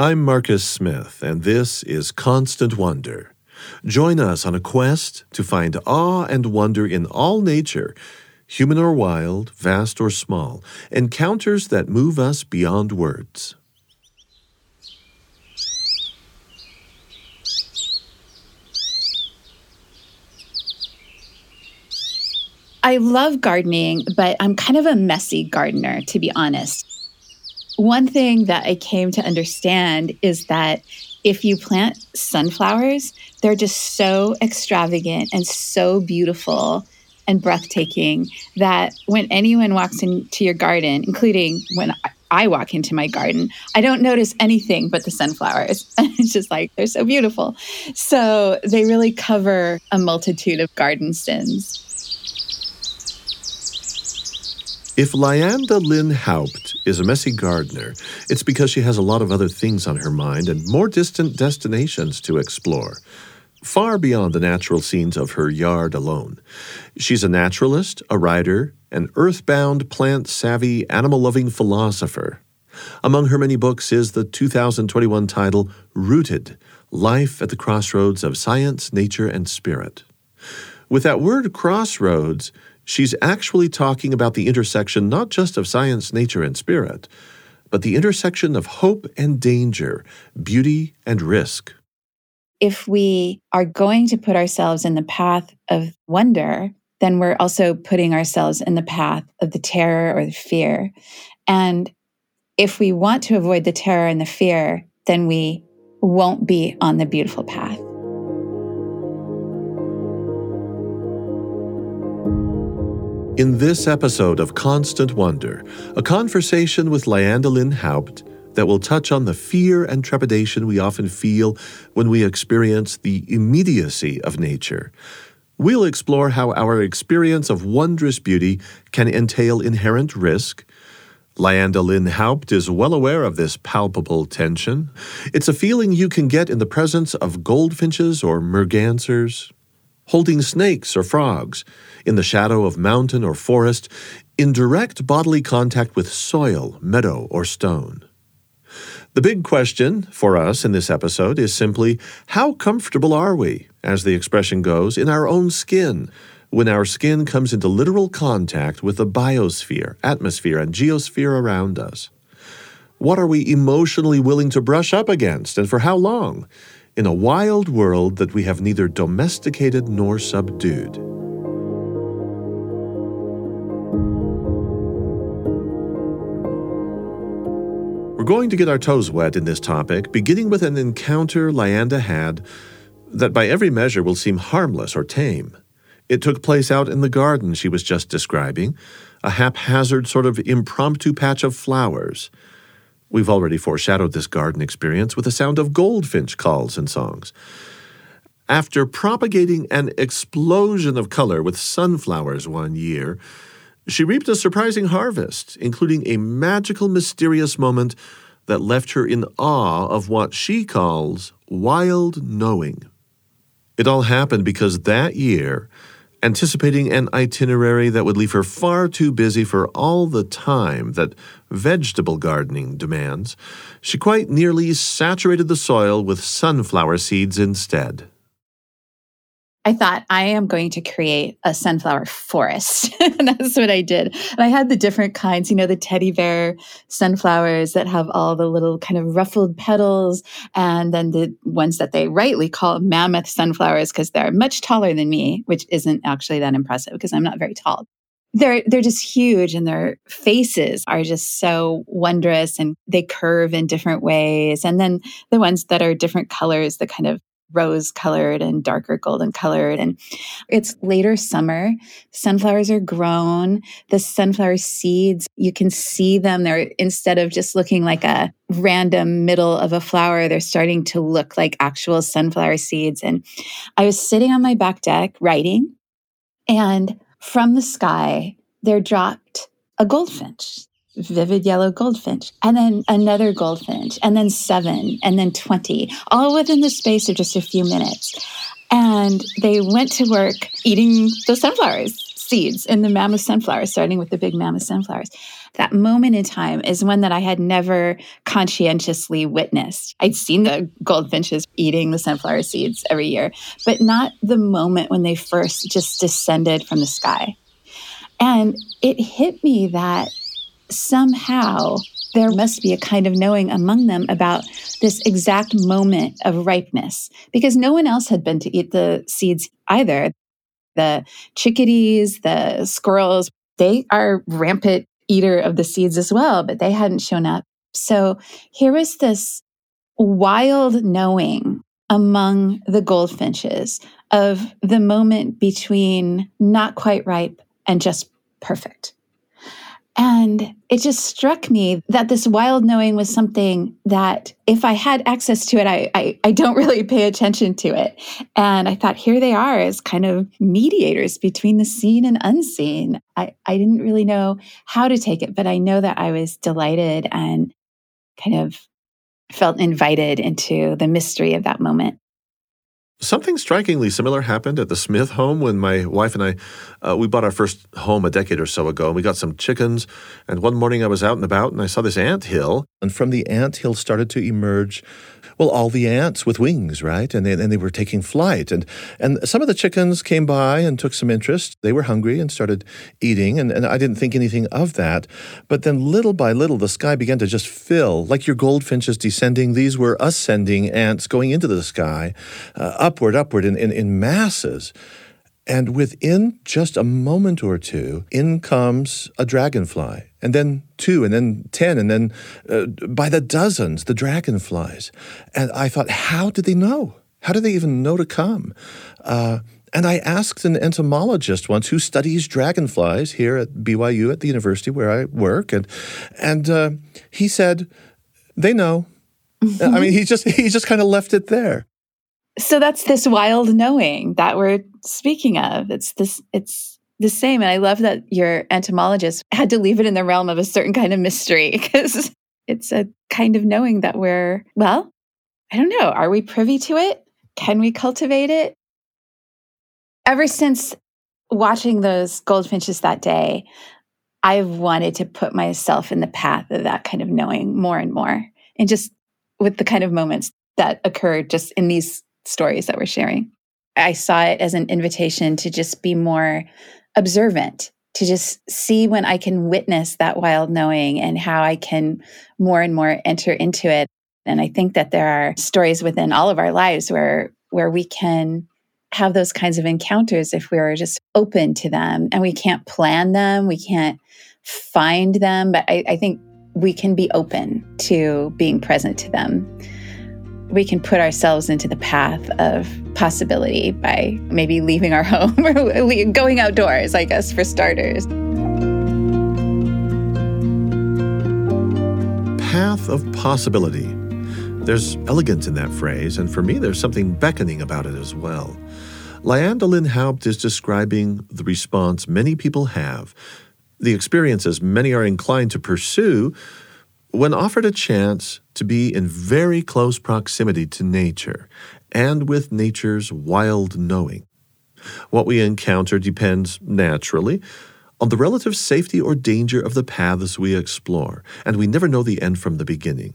I'm Marcus Smith, and this is Constant Wonder. Join us on a quest to find awe and wonder in all nature, human or wild, vast or small, encounters that move us beyond words. I love gardening, but I'm kind of a messy gardener, to be honest. One thing that I came to understand is that if you plant sunflowers, they're just so extravagant and so beautiful and breathtaking that when anyone walks into your garden, including when I walk into my garden, I don't notice anything but the sunflowers. it's just like they're so beautiful. So they really cover a multitude of garden sins. If Lyanda Lynn Haupt is a messy gardener, it's because she has a lot of other things on her mind and more distant destinations to explore, far beyond the natural scenes of her yard alone. She's a naturalist, a writer, an earthbound, plant savvy, animal loving philosopher. Among her many books is the 2021 title Rooted Life at the Crossroads of Science, Nature, and Spirit. With that word crossroads, she's actually talking about the intersection not just of science, nature, and spirit, but the intersection of hope and danger, beauty and risk. If we are going to put ourselves in the path of wonder, then we're also putting ourselves in the path of the terror or the fear. And if we want to avoid the terror and the fear, then we won't be on the beautiful path. In this episode of Constant Wonder, a conversation with Lyanda Lynn Haupt that will touch on the fear and trepidation we often feel when we experience the immediacy of nature. We'll explore how our experience of wondrous beauty can entail inherent risk. Lyanda Lynn Haupt is well aware of this palpable tension. It's a feeling you can get in the presence of goldfinches or mergansers, holding snakes or frogs, in the shadow of mountain or forest, in direct bodily contact with soil, meadow, or stone. The big question for us in this episode is simply how comfortable are we, as the expression goes, in our own skin when our skin comes into literal contact with the biosphere, atmosphere, and geosphere around us? What are we emotionally willing to brush up against, and for how long? In a wild world that we have neither domesticated nor subdued. We're going to get our toes wet in this topic, beginning with an encounter Lyanda had that by every measure will seem harmless or tame. It took place out in the garden she was just describing, a haphazard sort of impromptu patch of flowers. We've already foreshadowed this garden experience with the sound of goldfinch calls and songs. After propagating an explosion of color with sunflowers one year, she reaped a surprising harvest, including a magical, mysterious moment that left her in awe of what she calls wild knowing. It all happened because that year, anticipating an itinerary that would leave her far too busy for all the time that vegetable gardening demands, she quite nearly saturated the soil with sunflower seeds instead. I thought I am going to create a sunflower forest. and that's what I did. And I had the different kinds, you know, the teddy bear sunflowers that have all the little kind of ruffled petals, and then the ones that they rightly call mammoth sunflowers because they're much taller than me, which isn't actually that impressive because I'm not very tall. They're they're just huge and their faces are just so wondrous and they curve in different ways. And then the ones that are different colors, the kind of rose colored and darker golden colored. And it's later summer. Sunflowers are grown. The sunflower seeds, you can see them. They're instead of just looking like a random middle of a flower, they're starting to look like actual sunflower seeds. And I was sitting on my back deck writing, and from the sky, there dropped a goldfinch vivid yellow goldfinch, and then another goldfinch, and then seven, and then 20, all within the space of just a few minutes. And they went to work eating the sunflowers seeds in the mammoth sunflowers, starting with the big mammoth sunflowers. that moment in time is one that I had never conscientiously witnessed. I'd seen the goldfinches eating the sunflower seeds every year, but not the moment when they first just descended from the sky. And it hit me that somehow there must be a kind of knowing among them about this exact moment of ripeness because no one else had been to eat the seeds either. The chickadees, the squirrels, they are rampant eater of the seeds as well, but they hadn't shown up. So here was this wild knowing among the goldfinches of the moment between not quite ripe and just perfect. And it just struck me that this wild knowing was something that if I had access to it, I, I, I, don't really pay attention to it. And I thought, here they are as kind of mediators between the seen and unseen. I, I didn't really know how to take it, but I know that I was delighted and kind of felt invited into the mystery of that moment. Something strikingly similar happened at the Smith home when my wife and I uh, we bought our first home a decade or so ago, and we got some chickens. And one morning I was out and about, and I saw this ant hill, and from the ant hill started to emerge well, all the ants with wings, right? And they, and they were taking flight. And, and some of the chickens came by and took some interest. They were hungry and started eating. And, and I didn't think anything of that. But then little by little, the sky began to just fill, like your goldfinches descending. These were ascending ants going into the sky, uh, upward, upward in, in, in masses. And within just a moment or two, in comes a dragonfly, and then two, and then 10, and then uh, by the dozens, the dragonflies. And I thought, how did they know? How did they even know to come? Uh, and I asked an entomologist once who studies dragonflies here at BYU at the university where I work, and and uh, he said they know. I mean, he just he just kind of left it there so that's this wild knowing that we're speaking of. It's this, it's the same. And I love that your entomologist had to leave it in the realm of a certain kind of mystery because it's a kind of knowing that we're, well, I don't know. Are we privy to it? Can we cultivate it? Ever since watching those goldfinches that day, I've wanted to put myself in the path of that kind of knowing more and more. And just with the kind of moments that occurred just in these stories that we're sharing. I saw it as an invitation to just be more observant, to just see when I can witness that wild knowing and how I can more and more enter into it. And I think that there are stories within all of our lives where where we can have those kinds of encounters if we're just open to them and we can't plan them, we can't find them, but I, I think we can be open to being present to them we can put ourselves into the path of possibility by maybe leaving our home or going outdoors, I guess, for starters. Path of possibility. There's elegance in that phrase, and for me, there's something beckoning about it as well. Lyanda Lynn Haupt is describing the response many people have, the experiences many are inclined to pursue when offered a chance to be in very close proximity to nature and with nature's wild knowing. What we encounter depends, naturally, on the relative safety or danger of the paths we explore, and we never know the end from the beginning.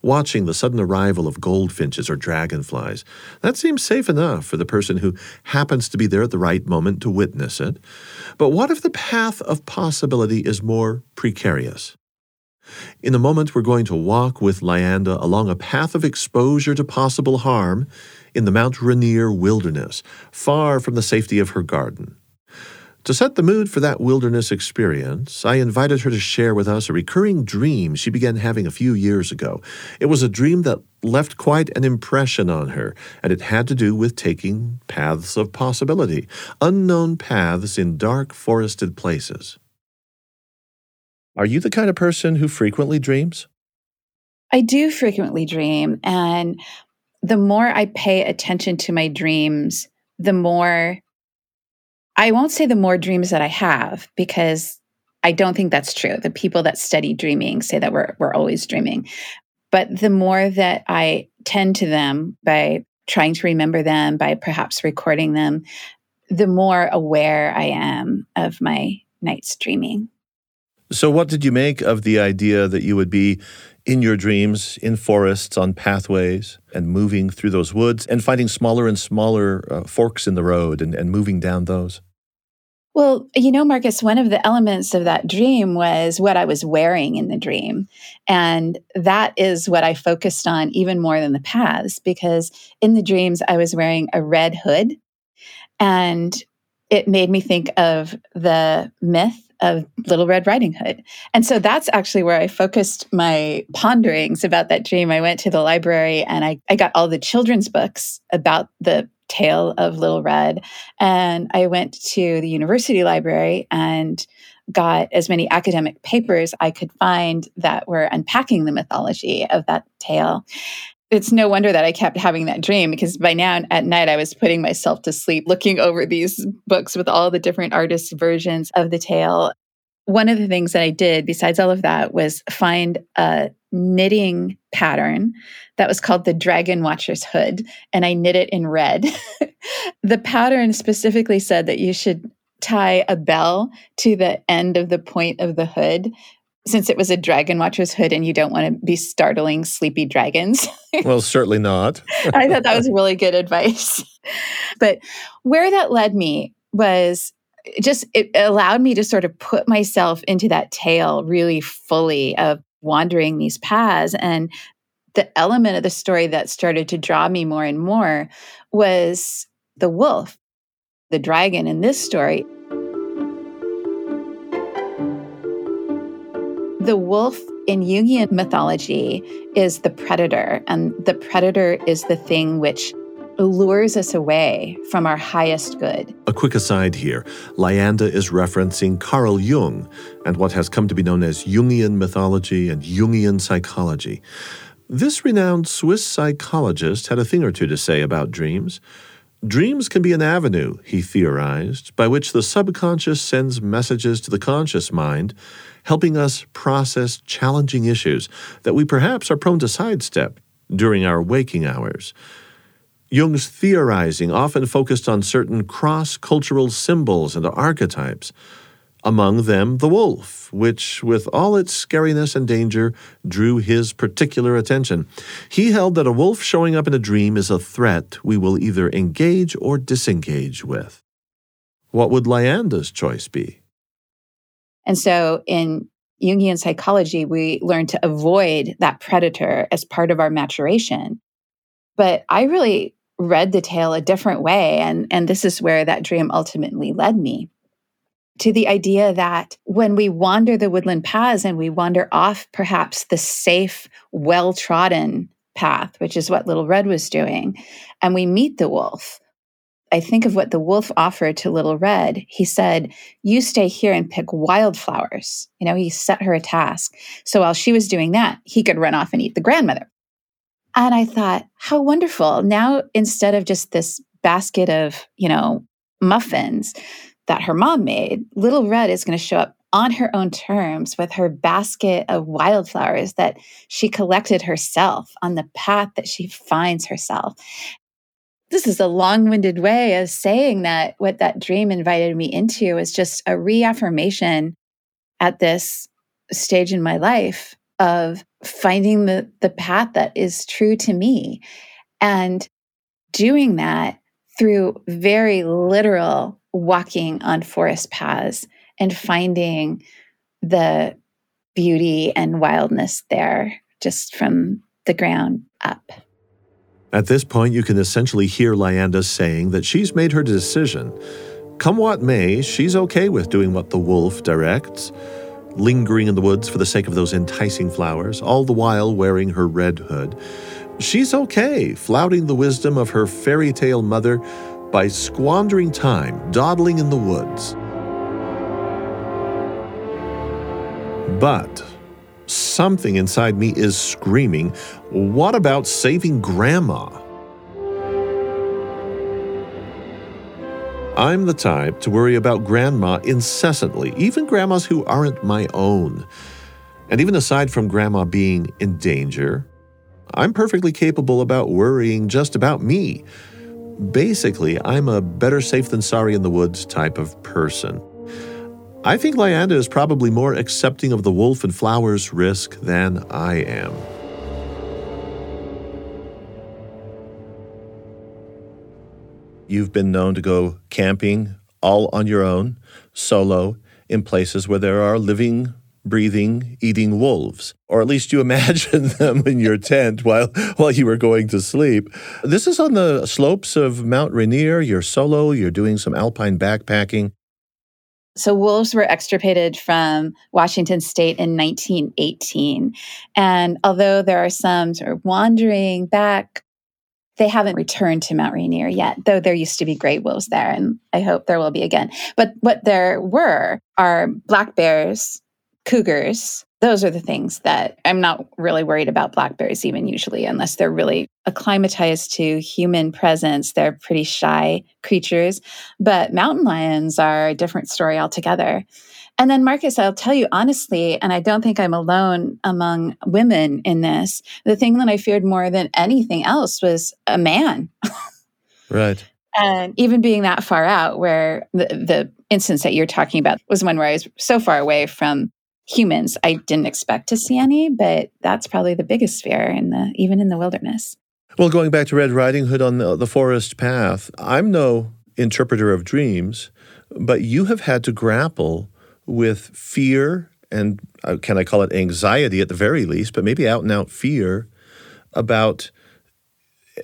Watching the sudden arrival of goldfinches or dragonflies, that seems safe enough for the person who happens to be there at the right moment to witness it. But what if the path of possibility is more precarious? In a moment, we're going to walk with Lyanda along a path of exposure to possible harm in the Mount Rainier wilderness, far from the safety of her garden. To set the mood for that wilderness experience, I invited her to share with us a recurring dream she began having a few years ago. It was a dream that left quite an impression on her, and it had to do with taking paths of possibility, unknown paths in dark forested places. Are you the kind of person who frequently dreams? I do frequently dream. And the more I pay attention to my dreams, the more I won't say the more dreams that I have because I don't think that's true. The people that study dreaming say that we're, we're always dreaming. But the more that I tend to them by trying to remember them, by perhaps recording them, the more aware I am of my night's dreaming. So, what did you make of the idea that you would be in your dreams, in forests, on pathways, and moving through those woods and finding smaller and smaller uh, forks in the road and, and moving down those? Well, you know, Marcus, one of the elements of that dream was what I was wearing in the dream. And that is what I focused on even more than the paths, because in the dreams, I was wearing a red hood. And it made me think of the myth of Little Red Riding Hood. And so that's actually where I focused my ponderings about that dream. I went to the library and I, I got all the children's books about the tale of Little Red. And I went to the university library and got as many academic papers I could find that were unpacking the mythology of that tale it's no wonder that I kept having that dream because by now at night I was putting myself to sleep looking over these books with all the different artists' versions of the tale. One of the things that I did besides all of that was find a knitting pattern that was called the Dragon Watcher's Hood, and I knit it in red. the pattern specifically said that you should tie a bell to the end of the point of the hood since it was a dragon watcher's hood and you don't want to be startling sleepy dragons. well, certainly not. I thought that was really good advice. but where that led me was just it allowed me to sort of put myself into that tale really fully of wandering these paths and the element of the story that started to draw me more and more was the wolf the dragon in this story The wolf in Jungian mythology is the predator, and the predator is the thing which lures us away from our highest good. A quick aside here Lyanda is referencing Carl Jung and what has come to be known as Jungian mythology and Jungian psychology. This renowned Swiss psychologist had a thing or two to say about dreams. Dreams can be an avenue, he theorized, by which the subconscious sends messages to the conscious mind helping us process challenging issues that we perhaps are prone to sidestep during our waking hours. Jung's theorizing often focused on certain cross cultural symbols and archetypes, among them the wolf, which, with all its scariness and danger, drew his particular attention. He held that a wolf showing up in a dream is a threat we will either engage or disengage with. What would Lyanda's choice be? And so in Jungian psychology, we learn to avoid that predator as part of our maturation. But I really read the tale a different way. And, and this is where that dream ultimately led me to the idea that when we wander the woodland paths and we wander off perhaps the safe, well trodden path, which is what Little Red was doing, and we meet the wolf, I think of what the wolf offered to Little Red. He said, You stay here and pick wildflowers. You know, he set her a task. So while she was doing that, he could run off and eat the grandmother. And I thought, how wonderful. Now, instead of just this basket of, you know, muffins that her mom made, Little Red is going to show up on her own terms with her basket of wildflowers that she collected herself on the path that she finds herself this is a long winded way of saying that what that dream invited me into is just a reaffirmation at this stage in my life of finding the, the path that is true to me and doing that through very literal walking on forest paths and finding the beauty and wildness there just from the ground up. At this point, you can essentially hear Lyanda saying that she's made her decision. Come what may, she's okay with doing what the wolf directs, lingering in the woods for the sake of those enticing flowers, all the while wearing her red hood. She's okay flouting the wisdom of her fairy tale mother by squandering time dawdling in the woods. But Something inside me is screaming, What about saving Grandma? I'm the type to worry about Grandma incessantly, even grandmas who aren't my own. And even aside from Grandma being in danger, I'm perfectly capable about worrying just about me. Basically, I'm a better safe than sorry in the woods type of person. I think Lyanda is probably more accepting of the wolf and flowers risk than I am. You've been known to go camping all on your own, solo, in places where there are living, breathing, eating wolves, or at least you imagine them in your tent while while you were going to sleep. This is on the slopes of Mount Rainier. You're solo. You're doing some alpine backpacking. So wolves were extirpated from Washington state in 1918. And although there are some sort of wandering back, they haven't returned to Mount Rainier yet, though there used to be great wolves there, and I hope there will be again. But what there were are black bears, cougars. Those are the things that I'm not really worried about black bears, even usually, unless they're really acclimatized to human presence. They're pretty shy creatures. But mountain lions are a different story altogether. And then, Marcus, I'll tell you honestly, and I don't think I'm alone among women in this, the thing that I feared more than anything else was a man. right. And even being that far out, where the, the instance that you're talking about was one where I was so far away from humans, I didn't expect to see any, but that's probably the biggest fear in the even in the wilderness. Well, going back to Red Riding Hood on the, the forest path, I'm no interpreter of dreams, but you have had to grapple with fear and uh, can I call it anxiety at the very least, but maybe out and out fear about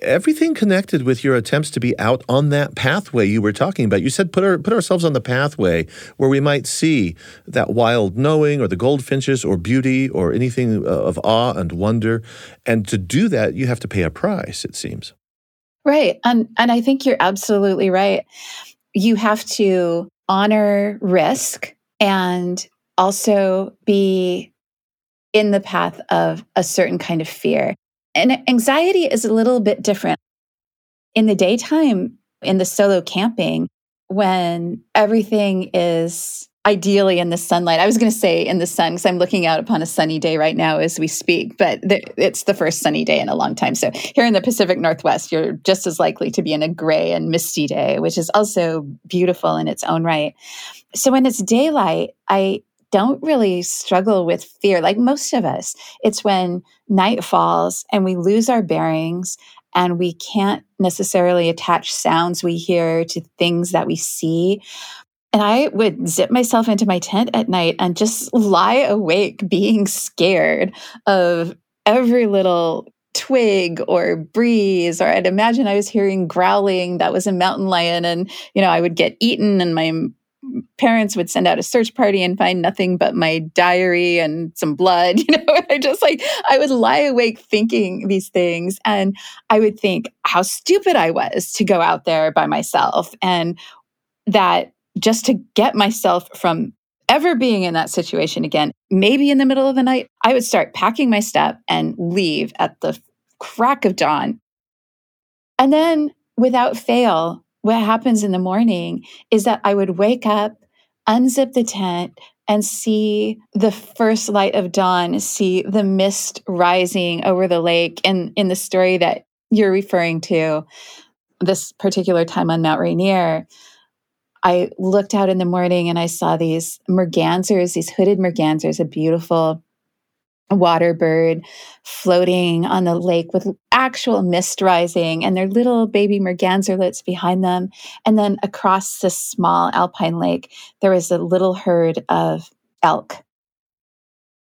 everything connected with your attempts to be out on that pathway you were talking about. You said put our, put ourselves on the pathway where we might see that wild knowing or the goldfinches or beauty or anything uh, of awe and wonder. And to do that, you have to pay a price, it seems. Right. And and I think you're absolutely right. You have to honor risk and also be in the path of a certain kind of fear. And anxiety is a little bit different. In the daytime, in the solo camping, when everything is ideally in the sunlight. I was going to say in the sun because I'm looking out upon a sunny day right now as we speak, but th- it's the first sunny day in a long time. So here in the Pacific Northwest, you're just as likely to be in a gray and misty day, which is also beautiful in its own right. So when it's daylight, I don't really struggle with fear like most of us. It's when night falls and we lose our bearings and we can't necessarily attach sounds we hear to things that we see. And I would zip myself into my tent at night and just lie awake being scared of every little twig or breeze or i'd imagine i was hearing growling that was a mountain lion and you know i would get eaten and my parents would send out a search party and find nothing but my diary and some blood you know i just like i would lie awake thinking these things and i would think how stupid i was to go out there by myself and that just to get myself from ever being in that situation again maybe in the middle of the night i would start packing my stuff and leave at the crack of dawn. And then without fail what happens in the morning is that I would wake up, unzip the tent, and see the first light of dawn, see the mist rising over the lake. And in the story that you're referring to, this particular time on Mount Rainier, I looked out in the morning and I saw these mergansers, these hooded mergansers, a beautiful water bird floating on the lake with actual mist rising and their little baby merganserlets behind them. And then across this small alpine lake, there was a little herd of elk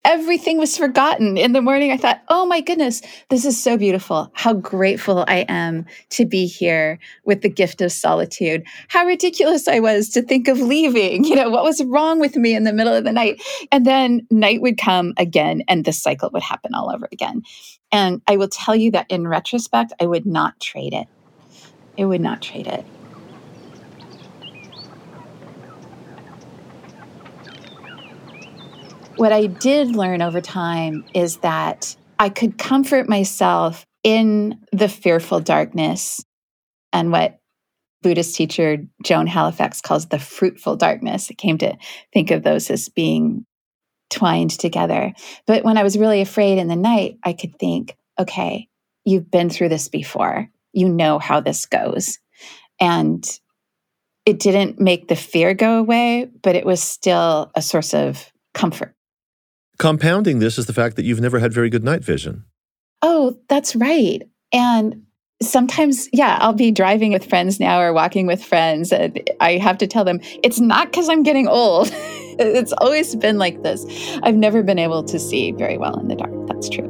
everything was forgotten. In the morning, I thought, oh my goodness, this is so beautiful. How grateful I am to be here with the gift of solitude. How ridiculous I was to think of leaving. You know, what was wrong with me in the middle of the night? And then night would come again, and the cycle would happen all over again. And I will tell you that in retrospect, I would not trade it. I would not trade it. What I did learn over time is that I could comfort myself in the fearful darkness and what Buddhist teacher Joan Halifax calls the fruitful darkness. I came to think of those as being twined together. But when I was really afraid in the night, I could think, okay, you've been through this before. You know how this goes. And it didn't make the fear go away, but it was still a source of comfort. Compounding this is the fact that you've never had very good night vision. Oh, that's right. And sometimes, yeah, I'll be driving with friends now or walking with friends, and I have to tell them it's not because I'm getting old. it's always been like this. I've never been able to see very well in the dark. That's true.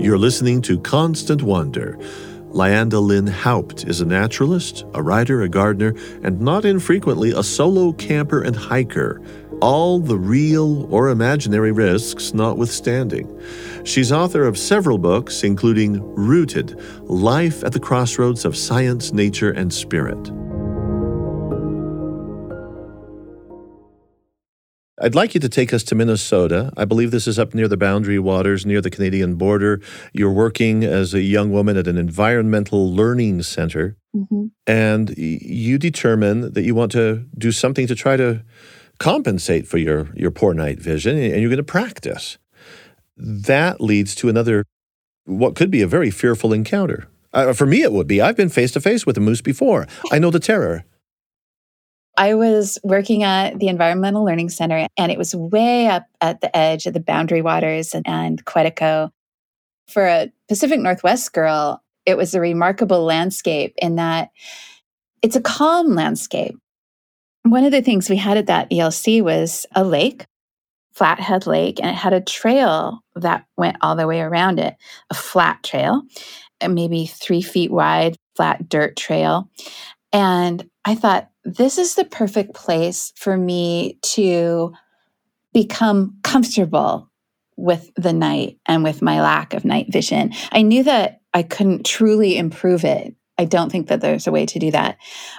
You're listening to Constant Wonder. Lyanda Lynn Haupt is a naturalist, a writer, a gardener, and not infrequently a solo camper and hiker, all the real or imaginary risks notwithstanding. She's author of several books, including Rooted Life at the Crossroads of Science, Nature, and Spirit. I'd like you to take us to Minnesota. I believe this is up near the boundary waters, near the Canadian border. You're working as a young woman at an environmental learning center, mm-hmm. and you determine that you want to do something to try to compensate for your, your poor night vision, and you're going to practice. That leads to another, what could be a very fearful encounter. Uh, for me, it would be. I've been face to face with a moose before. I know the terror. I was working at the Environmental Learning Center, and it was way up at the edge of the Boundary Waters and, and Quetico. For a Pacific Northwest girl, it was a remarkable landscape in that it's a calm landscape. One of the things we had at that ELC was a lake, Flathead Lake, and it had a trail that went all the way around it, a flat trail, maybe three feet wide, flat dirt trail. And I thought, this is the perfect place for me to become comfortable with the night and with my lack of night vision. I knew that I couldn't truly improve it. I don't think that there's a way to do that.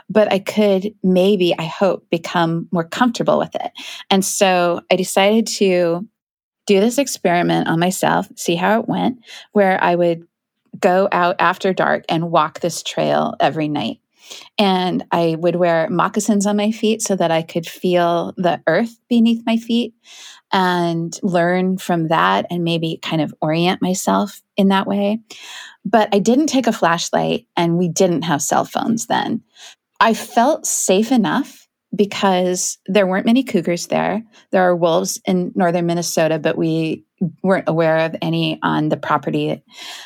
But I could maybe, I hope, become more comfortable with it. And so I decided to do this experiment on myself, see how it went, where I would go out after dark and walk this trail every night. And I would wear moccasins on my feet so that I could feel the earth beneath my feet and learn from that and maybe kind of orient myself in that way. But I didn't take a flashlight and we didn't have cell phones then. I felt safe enough because there weren't many cougars there. There are wolves in northern Minnesota, but we weren't aware of any on the property.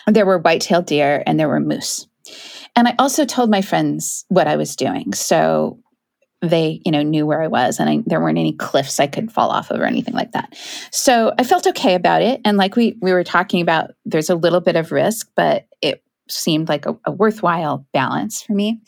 There were white-tailed deer and there were moose. And I also told my friends what I was doing. So they, you know, knew where I was and I, there weren't any cliffs I could fall off of or anything like that. So I felt okay about it. And like we, we were talking about, there's a little bit of risk, but it seemed like a, a worthwhile balance for me.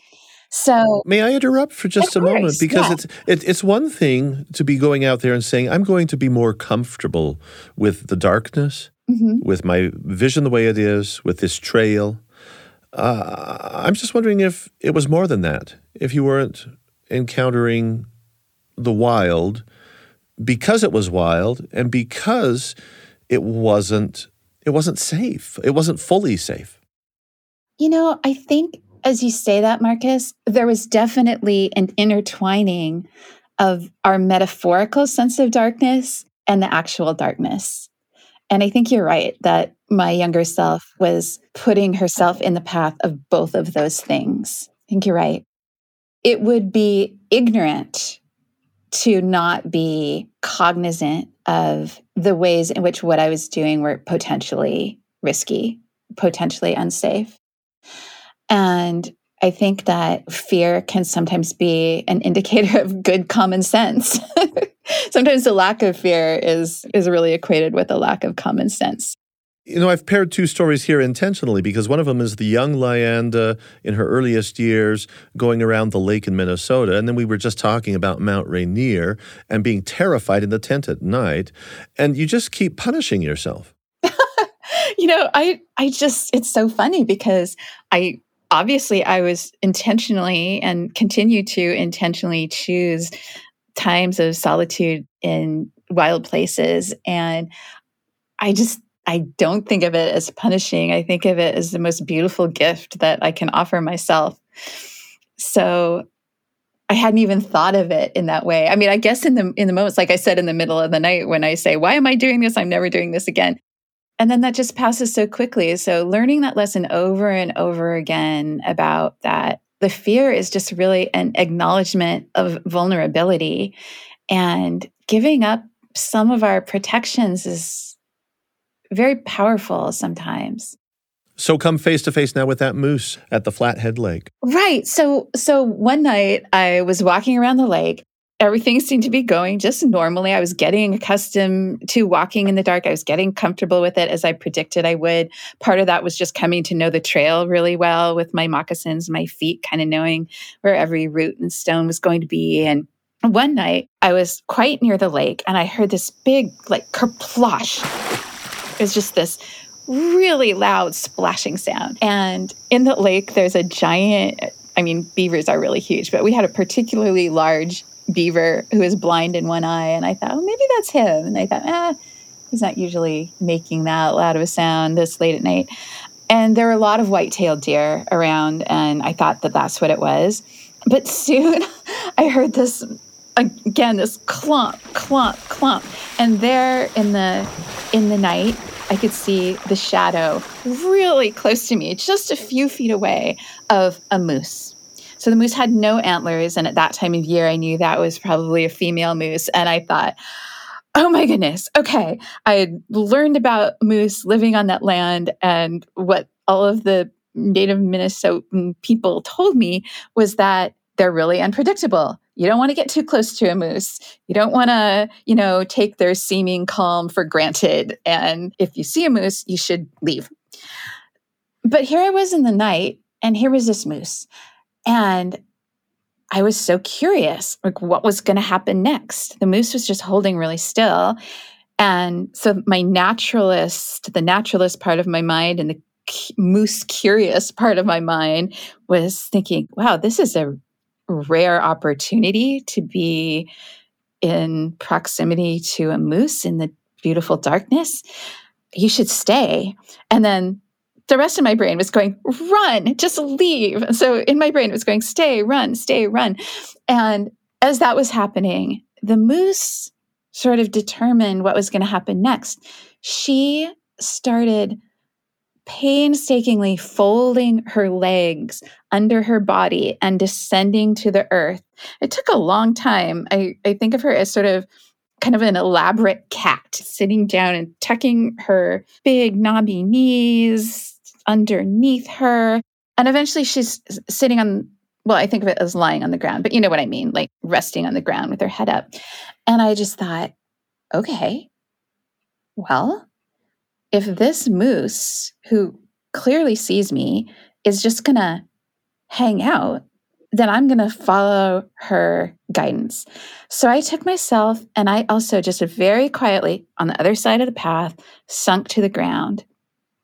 So may I interrupt for just a course, moment because yeah. it's it, it's one thing to be going out there and saying I'm going to be more comfortable with the darkness, mm-hmm. with my vision the way it is, with this trail, uh, I'm just wondering if it was more than that. If you weren't encountering the wild because it was wild and because it wasn't it wasn't safe. It wasn't fully safe. You know, I think as you say that, Marcus, there was definitely an intertwining of our metaphorical sense of darkness and the actual darkness. And I think you're right that my younger self was putting herself in the path of both of those things. I think you're right. It would be ignorant to not be cognizant of the ways in which what I was doing were potentially risky, potentially unsafe. And I think that fear can sometimes be an indicator of good common sense. sometimes the lack of fear is is really equated with a lack of common sense. You know, I've paired two stories here intentionally because one of them is the young Lyanda in her earliest years going around the lake in Minnesota. And then we were just talking about Mount Rainier and being terrified in the tent at night. And you just keep punishing yourself. you know, I I just it's so funny because I obviously I was intentionally and continue to intentionally choose times of solitude in wild places and I just I don't think of it as punishing. I think of it as the most beautiful gift that I can offer myself. So I hadn't even thought of it in that way. I mean, I guess in the in the moments, like I said in the middle of the night when I say, "Why am I doing this? I'm never doing this again." and then that just passes so quickly. So learning that lesson over and over again about that the fear is just really an acknowledgement of vulnerability and giving up some of our protections is very powerful sometimes. So come face to face now with that moose at the Flathead Lake. Right. So so one night I was walking around the lake everything seemed to be going just normally. I was getting accustomed to walking in the dark. I was getting comfortable with it as I predicted I would. Part of that was just coming to know the trail really well with my moccasins, my feet, kind of knowing where every root and stone was going to be. And one night I was quite near the lake and I heard this big, like, kerplosh. It was just this really loud splashing sound. And in the lake, there's a giant, I mean, beavers are really huge, but we had a particularly large beaver who is blind in one eye. And I thought, oh, maybe that's him. And I thought, ah, he's not usually making that loud of a sound this late at night. And there were a lot of white tailed deer around, and I thought that that's what it was. But soon I heard this again, this clump, clump, clump. And there in the in the night, I could see the shadow really close to me, just a few feet away of a moose. So the moose had no antlers. And at that time of year, I knew that was probably a female moose. And I thought, oh my goodness, okay. I had learned about moose living on that land and what all of the native Minnesotan people told me was that they're really unpredictable. You don't want to get too close to a moose. You don't want to, you know, take their seeming calm for granted. And if you see a moose, you should leave. But here I was in the night, and here was this moose. And I was so curious, like what was going to happen next. The moose was just holding really still. And so my naturalist, the naturalist part of my mind and the moose curious part of my mind was thinking, wow, this is a rare opportunity to be in proximity to a moose in the beautiful darkness. You should stay. And then the rest of my brain was going, run, just leave. So in my brain, it was going, stay, run, stay, run. And as that was happening, the moose sort of determined what was going to happen next. She started painstakingly folding her legs under her body and descending to the earth. It took a long time. I, I think of her as sort of kind of an elaborate cat sitting down and tucking her big knobby knees underneath her. And eventually she's sitting on, well, I think of it as lying on the ground, but you know what I mean, like resting on the ground with her head up. And I just thought, okay, well, if this moose, who clearly sees me, is just going to hang out, then I'm going to follow her guidance. So I took myself and I also just very quietly on the other side of the path sunk to the ground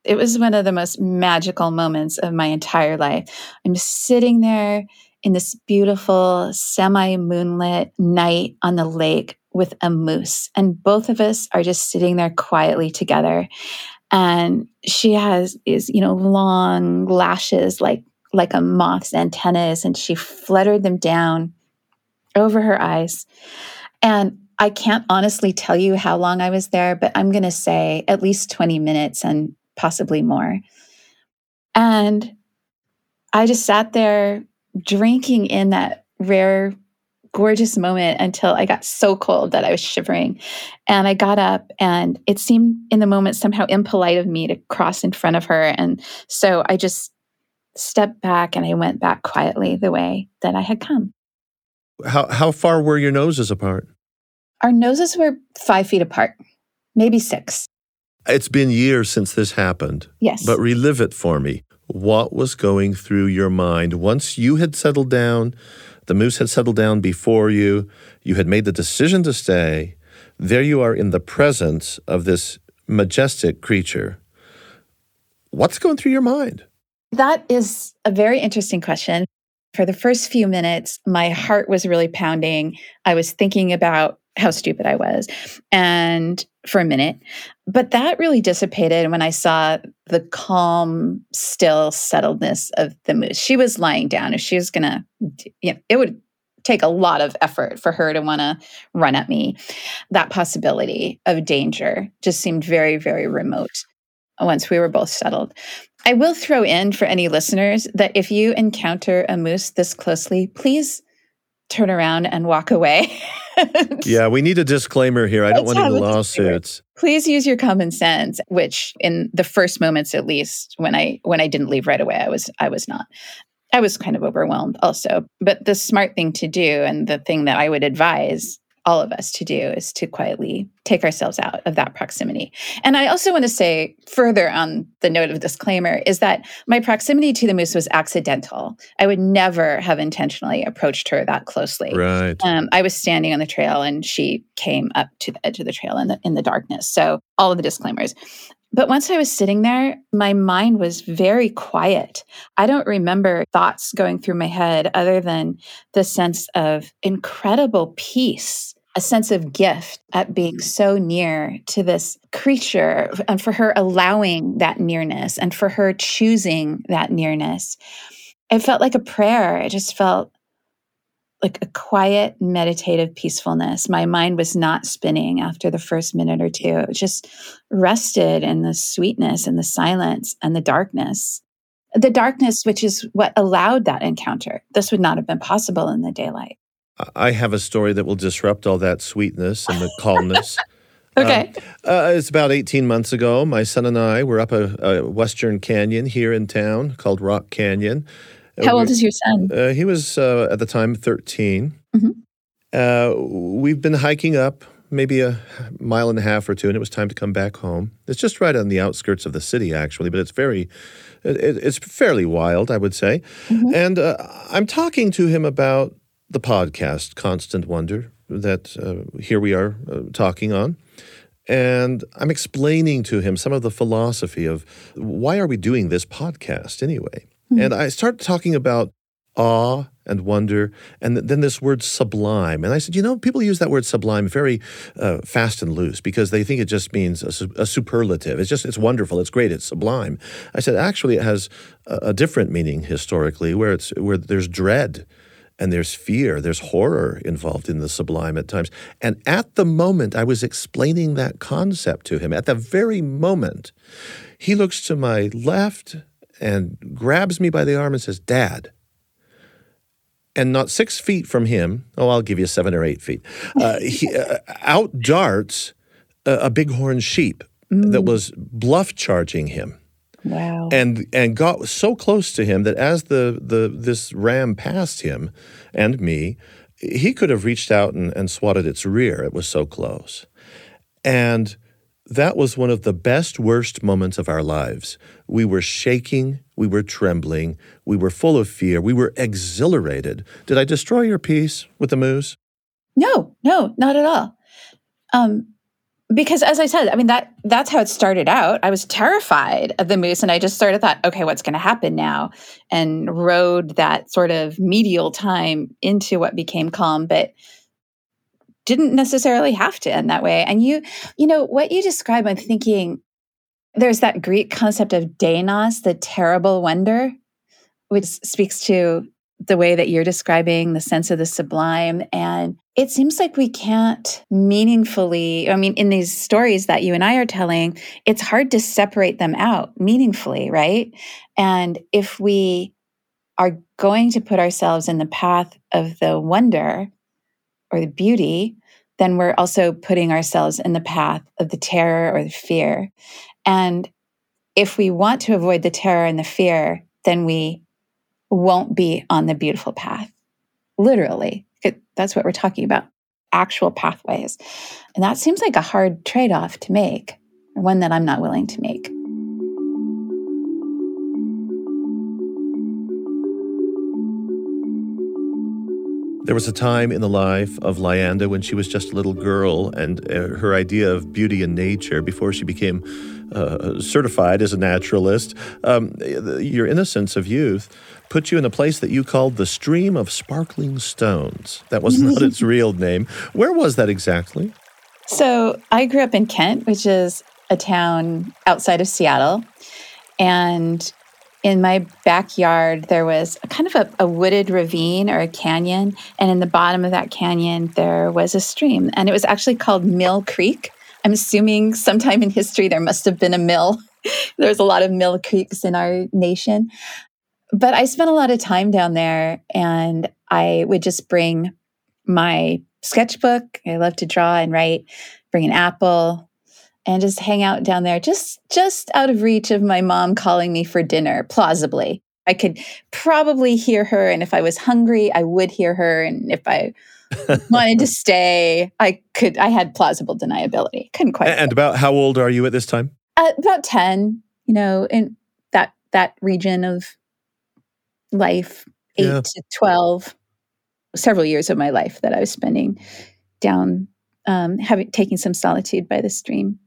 it was one of the most magical moments of my entire life. I'm sitting there in this beautiful semi moonlit night on the lake with a moose, and both of us are just sitting there quietly together. And she has is you know long lashes like like a moth's antennas, and she fluttered them down over her eyes. And I can't honestly tell you how long I was there, but I'm going to say at least 20 minutes. And possibly more. And I just sat there drinking in that rare, gorgeous moment until I got so cold that I was shivering. And I got up, and it seemed in the moment somehow impolite of me to cross in front of her. And so I just stepped back and I went back quietly the way that I had come. How, how far were your noses apart? Our noses were five feet apart, maybe six. It's been years since this happened. Yes. But relive it for me. What was going through your mind once you had settled down, the moose had settled down before you, you had made the decision to stay, there you are in the presence of this majestic creature. What's going through your mind? That is a very interesting question. For the first few minutes, my heart was really pounding. I was thinking about how stupid I was. And for a minute, but that really dissipated when I saw the calm, still settledness of the moose. She was lying down. If she was going to, you know, it would take a lot of effort for her to want to run at me. That possibility of danger just seemed very, very remote. once we were both settled. I will throw in for any listeners that if you encounter a moose this closely, please turn around and walk away. yeah, we need a disclaimer here. I don't want any lawsuits. Please use your common sense, which in the first moments at least when I when I didn't leave right away, I was I was not. I was kind of overwhelmed also. But the smart thing to do and the thing that I would advise all of us to do is to quietly take ourselves out of that proximity. And I also want to say further on the note of disclaimer is that my proximity to the moose was accidental. I would never have intentionally approached her that closely. Right. Um, I was standing on the trail and she came up to the edge of the trail in the in the darkness. So all of the disclaimers. But once I was sitting there, my mind was very quiet. I don't remember thoughts going through my head other than the sense of incredible peace, a sense of gift at being mm. so near to this creature and for her allowing that nearness and for her choosing that nearness. It felt like a prayer. It just felt like a quiet, meditative peacefulness. My mind was not spinning after the first minute or two. It just rested in the sweetness and the silence and the darkness. The darkness, which is what allowed that encounter. This would not have been possible in the daylight. I have a story that will disrupt all that sweetness and the calmness. okay. Um, uh, it's about 18 months ago. My son and I were up a, a Western Canyon here in town called Rock Canyon. How old is your son? Uh, he was uh, at the time 13. Mm-hmm. Uh, we've been hiking up maybe a mile and a half or two, and it was time to come back home. It's just right on the outskirts of the city, actually, but it's very, it, it's fairly wild, I would say. Mm-hmm. And uh, I'm talking to him about the podcast, Constant Wonder, that uh, here we are uh, talking on. And I'm explaining to him some of the philosophy of why are we doing this podcast anyway? Mm-hmm. And I start talking about awe and wonder, and then this word sublime. And I said, you know, people use that word sublime very uh, fast and loose because they think it just means a, a, superlative. It's just, it's wonderful, it's great, it's sublime. I said, actually, it has a, a different meaning historically, where it's where there's dread and there's fear, there's horror involved in the sublime at times. And at the moment I was explaining that concept to him, at the very moment, he looks to my left and grabs me by the arm and says, Dad. And not six feet from him, oh, I'll give you seven or eight feet, uh, he uh, out darts a, a bighorn sheep mm. that was bluff charging him. Wow. And and got so close to him that as the, the this ram passed him and me, he could have reached out and, and swatted its rear. It was so close. And that was one of the best, worst moments of our lives. We were shaking, we were trembling, we were full of fear, we were exhilarated. Did I destroy your peace with the moose? No, no, not at all. Um, because as I said, I mean that that's how it started out. I was terrified of the moose, and I just sort of thought, okay, what's going to happen now? And rode that sort of medial time into what became calm, but didn't necessarily have to end that way. And you, you know, what you describe, I'm thinking there's that Greek concept of deinos, the terrible wonder, which speaks to the way that you're describing the sense of the sublime. And it seems like we can't meaningfully, I mean, in these stories that you and I are telling, it's hard to separate them out meaningfully, right? And if we are going to put ourselves in the path of the wonder, or the beauty, then we're also putting ourselves in the path of the terror or the fear. And if we want to avoid the terror and the fear, then we won't be on the beautiful path. Literally, that's what we're talking about actual pathways. And that seems like a hard trade off to make, one that I'm not willing to make. There was a time in the life of Lyanda when she was just a little girl, and uh, her idea of beauty and nature before she became uh, certified as a naturalist, um, your innocence of youth put you in a place that you called the Stream of Sparkling Stones. That was not its real name. Where was that exactly? So I grew up in Kent, which is a town outside of Seattle. And in my backyard, there was a kind of a, a, wooded ravine or a canyon. And in the bottom of that canyon, there was a stream. And it was actually called Mill Creek. I'm assuming sometime in history there must have been a mill There's a lot of mill creeks in our nation. But I spent a lot of time down there and I would just bring my sketchbook. I love to draw and write, bring an apple and just hang out down there, just just out of reach of my mom calling me for dinner, plausibly. I could probably hear her. And if I was hungry, I would hear her. And if I wanted to stay, I could, I had plausible deniability. Couldn't quite. And about how old are you at this time? Uh, about 10, you know, in that, that region of life, eight yeah. to 12, several years of my life that I was spending down, um, having, taking some solitude by the stream.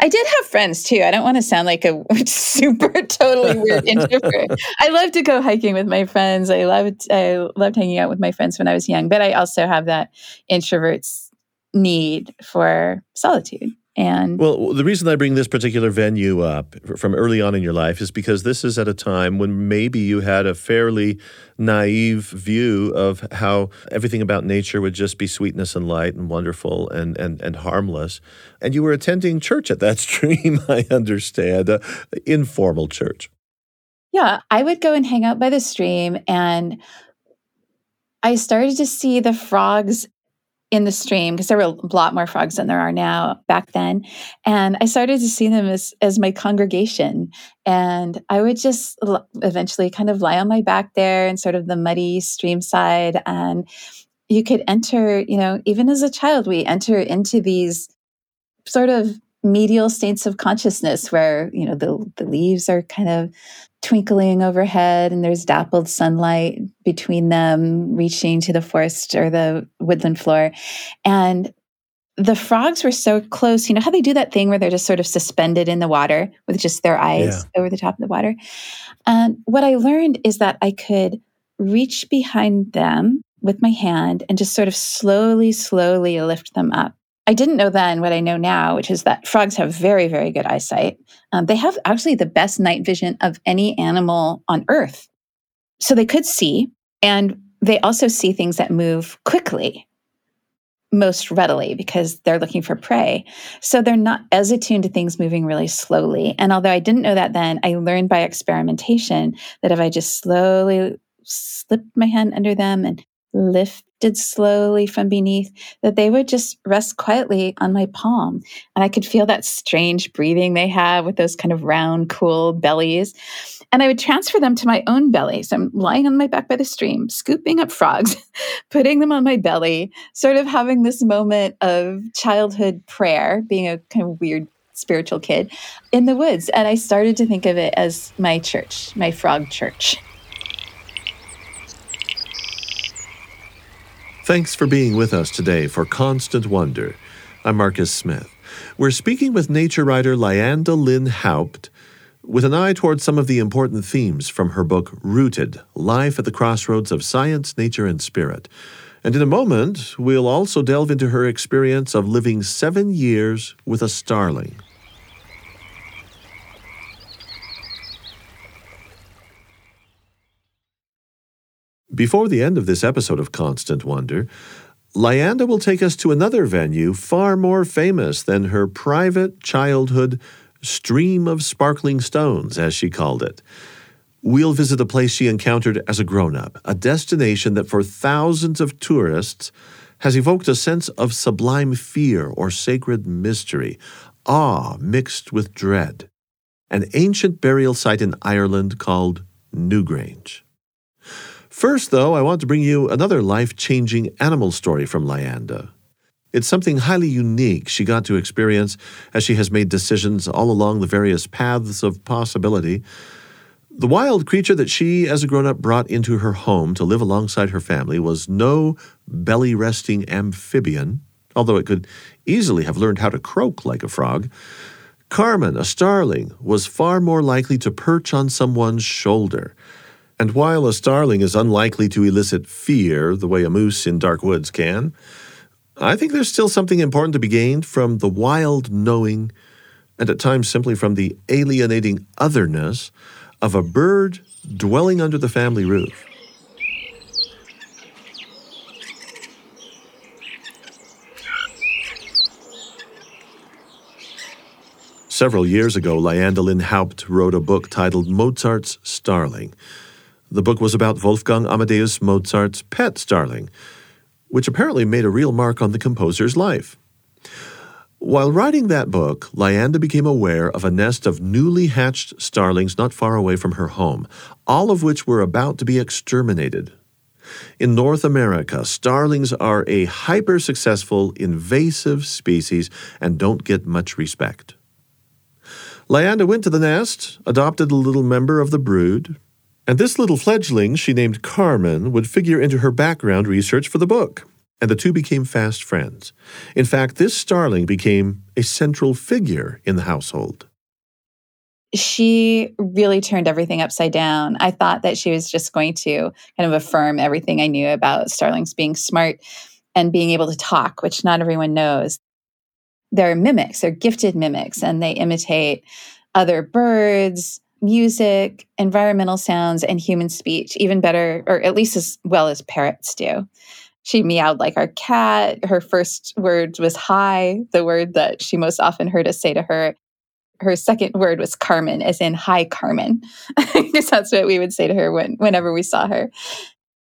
I did have friends too. I don't want to sound like a super totally weird introvert. I love to go hiking with my friends. I loved I loved hanging out with my friends when I was young, but I also have that introvert's need for solitude. And well, the reason I bring this particular venue up from early on in your life is because this is at a time when maybe you had a fairly naive view of how everything about nature would just be sweetness and light and wonderful and and, and harmless. And you were attending church at that stream, I understand, uh, informal church. Yeah, I would go and hang out by the stream and I started to see the frogs in the stream because there were a lot more frogs than there are now back then. And i started to see them as as my congregation. And i would just l- eventually kind of lie on my back there in sort of the muddy stream side. And you could enter you know even as a child we enter into these sort of medial states of consciousness where you know the the leaves are kind of twinkling overhead and there's dappled sunlight between them reaching to the forest or the woodland floor. And the frogs were so close. You know how they do that thing where they're just sort of suspended in the water with just their eyes yeah. over the top of the water? And what i learned is that i could reach behind them with my hand and just sort of slowly slowly lift them up I didn't know then what I know now, which is that frogs have very, very good eyesight. Um, they have actually the best night vision of any animal on Earth. So they could see, and they also see things that move quickly most readily because they're looking for prey. So they're not as attuned to things moving really slowly. And although I didn't know that then, I learned by experimentation that if I just slowly slipped my hand under them and lift lifted slowly from beneath, that they would just rest quietly on my palm. And I could feel that strange breathing they have with those kind of round, cool bellies. And I would transfer them to my own belly. So I'm lying on my back by the stream, scooping up frogs, putting them on my belly, sort of having this moment of childhood prayer, being a kind of weird spiritual kid in the woods. And I started to think of it as my church, my frog church. Thanks for being with us today for Constant Wonder. I'm Marcus Smith. We're speaking with nature writer Lyanda Lynn Haupt with an eye towards some of the important themes from her book Rooted Life at the Crossroads of Science, Nature, and Spirit. And in a moment, we'll also delve into her experience of living seven years with a starling. Before the end of this episode of Constant Wonder, Lyanda will take us to another venue far more famous than her private childhood stream of sparkling stones, as she called it. We'll visit a place she encountered as a grown up, a destination that for thousands of tourists has evoked a sense of sublime fear or sacred mystery, awe mixed with dread. An ancient burial site in Ireland called Newgrange. First, though, I want to bring you another life changing animal story from Lyanda. It's something highly unique she got to experience as she has made decisions all along the various paths of possibility. The wild creature that she, as a grown up, brought into her home to live alongside her family was no belly resting amphibian, although it could easily have learned how to croak like a frog. Carmen, a starling, was far more likely to perch on someone's shoulder and while a starling is unlikely to elicit fear the way a moose in dark woods can, I think there's still something important to be gained from the wild knowing, and at times simply from the alienating otherness, of a bird dwelling under the family roof. Several years ago, Lyanda Lynn Haupt wrote a book titled Mozart's Starling. The book was about Wolfgang Amadeus Mozart's pet starling, which apparently made a real mark on the composer's life. While writing that book, Lyanda became aware of a nest of newly hatched starlings not far away from her home, all of which were about to be exterminated. In North America, starlings are a hyper successful, invasive species and don't get much respect. Lyanda went to the nest, adopted a little member of the brood, and this little fledgling she named Carmen would figure into her background research for the book and the two became fast friends. In fact, this starling became a central figure in the household. She really turned everything upside down. I thought that she was just going to kind of affirm everything I knew about starlings being smart and being able to talk, which not everyone knows. They're mimics, they're gifted mimics, and they imitate other birds, music, environmental sounds, and human speech, even better, or at least as well as parrots do. She meowed like our cat. Her first word was hi, the word that she most often heard us say to her. Her second word was Carmen, as in hi, Carmen, because that's what we would say to her when, whenever we saw her.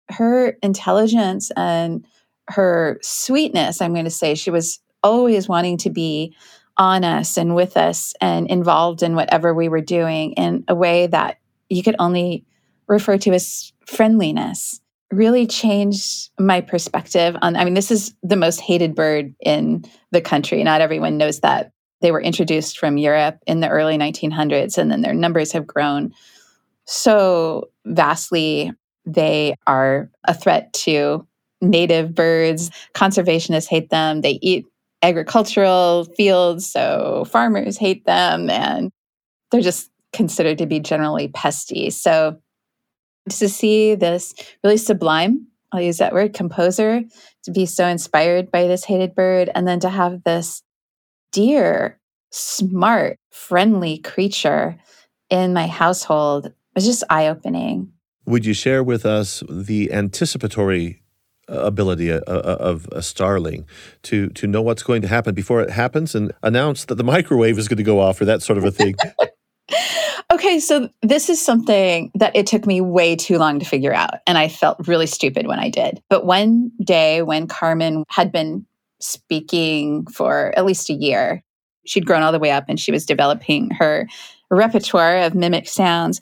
Her intelligence and her sweetness, I'm going to say, she was always wanting to be on us and with us and involved in whatever we were doing in a way that you could only refer to as friendliness really changed my perspective on I mean this is the most hated bird in the country. Not everyone knows that. They were introduced from Europe in the early 1900s and then their numbers have grown so vastly. They are a threat to native birds. Conservationists hate them. They eat agricultural fields, so farmers hate them and they're just considered to be generally pesty. So to see this really sublime, I'll use that word, composer, to be so inspired by this hated bird, and then to have this dear, smart, friendly creature in my household was just eye opening. Would you share with us the anticipatory ability uh, uh, of a starling to to know what's going to happen before it happens and announce that the microwave is going to go off or that sort of a thing? Okay, so this is something that it took me way too long to figure out. And I felt really stupid when I did. But one day when Carmen had been speaking for at least a year, she'd grown all the way up and she was developing her repertoire of mimic sounds.